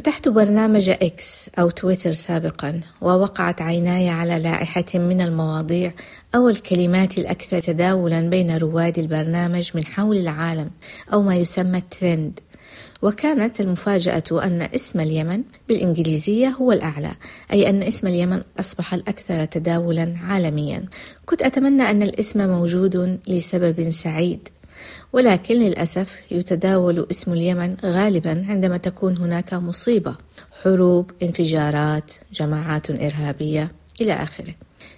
فتحت برنامج إكس أو تويتر سابقا ووقعت عيناي على لائحة من المواضيع أو الكلمات الأكثر تداولا بين رواد البرنامج من حول العالم أو ما يسمى ترند. وكانت المفاجأة أن اسم اليمن بالإنجليزية هو الأعلى أي أن اسم اليمن أصبح الأكثر تداولا عالميا. كنت أتمنى أن الاسم موجود لسبب سعيد. ولكن للأسف يتداول اسم اليمن غالبا عندما تكون هناك مصيبة حروب انفجارات جماعات إرهابية إلى آخره.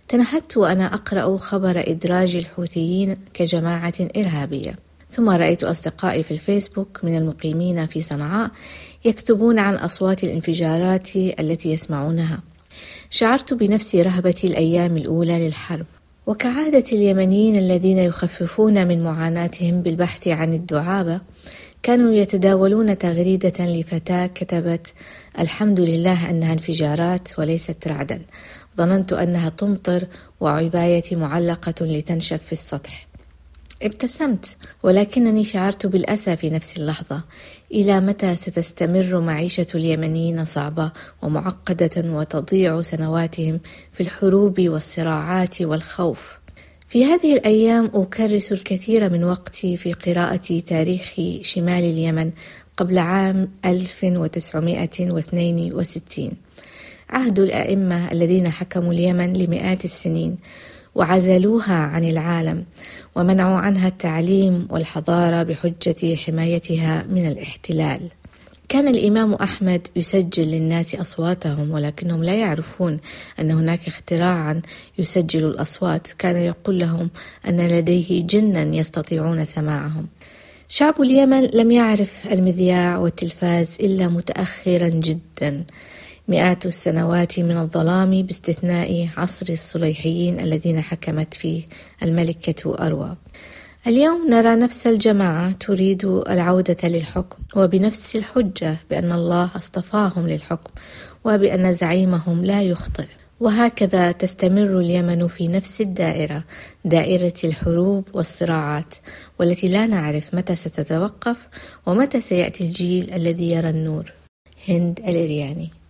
تنهدت وأنا أقرأ خبر إدراج الحوثيين كجماعة إرهابية ثم رأيت أصدقائي في الفيسبوك من المقيمين في صنعاء يكتبون عن أصوات الانفجارات التي يسمعونها. شعرت بنفسي رهبة الأيام الأولى للحرب. وكعادة اليمنيين الذين يخففون من معاناتهم بالبحث عن الدعابة كانوا يتداولون تغريدة لفتاة كتبت الحمد لله أنها انفجارات وليست رعدا. ظننت أنها تمطر وعبايتي معلقة لتنشف في السطح. ابتسمت ولكنني شعرت بالأسى في نفس اللحظة. إلى متى ستستمر معيشة اليمنيين صعبة ومعقدة وتضيع سنواتهم في الحروب والصراعات والخوف؟ في هذه الأيام أكرس الكثير من وقتي في قراءة تاريخ شمال اليمن قبل عام 1962 عهد الأئمة الذين حكموا اليمن لمئات السنين. وعزلوها عن العالم ومنعوا عنها التعليم والحضارة بحجة حمايتها من الاحتلال. كان الإمام أحمد يسجل للناس أصواتهم ولكنهم لا يعرفون أن هناك اختراعا يسجل الأصوات. كان يقول لهم أن لديه جنا يستطيعون سماعهم. شعب اليمن لم يعرف المذياع والتلفاز إلا متاخرا جدا. مئات السنوات من الظلام باستثناء عصر الصليحيين الذين حكمت فيه الملكة أروى. اليوم نرى نفس الجماعة تريد العودة للحكم وبنفس الحجة بأن الله اصطفاهم للحكم وبأن زعيمهم لا يخطئ. وهكذا تستمر اليمن في نفس الدائرة دائرة الحروب والصراعات والتي لا نعرف متى ستتوقف ومتى سيأتي الجيل الذي يرى النور هند الإرياني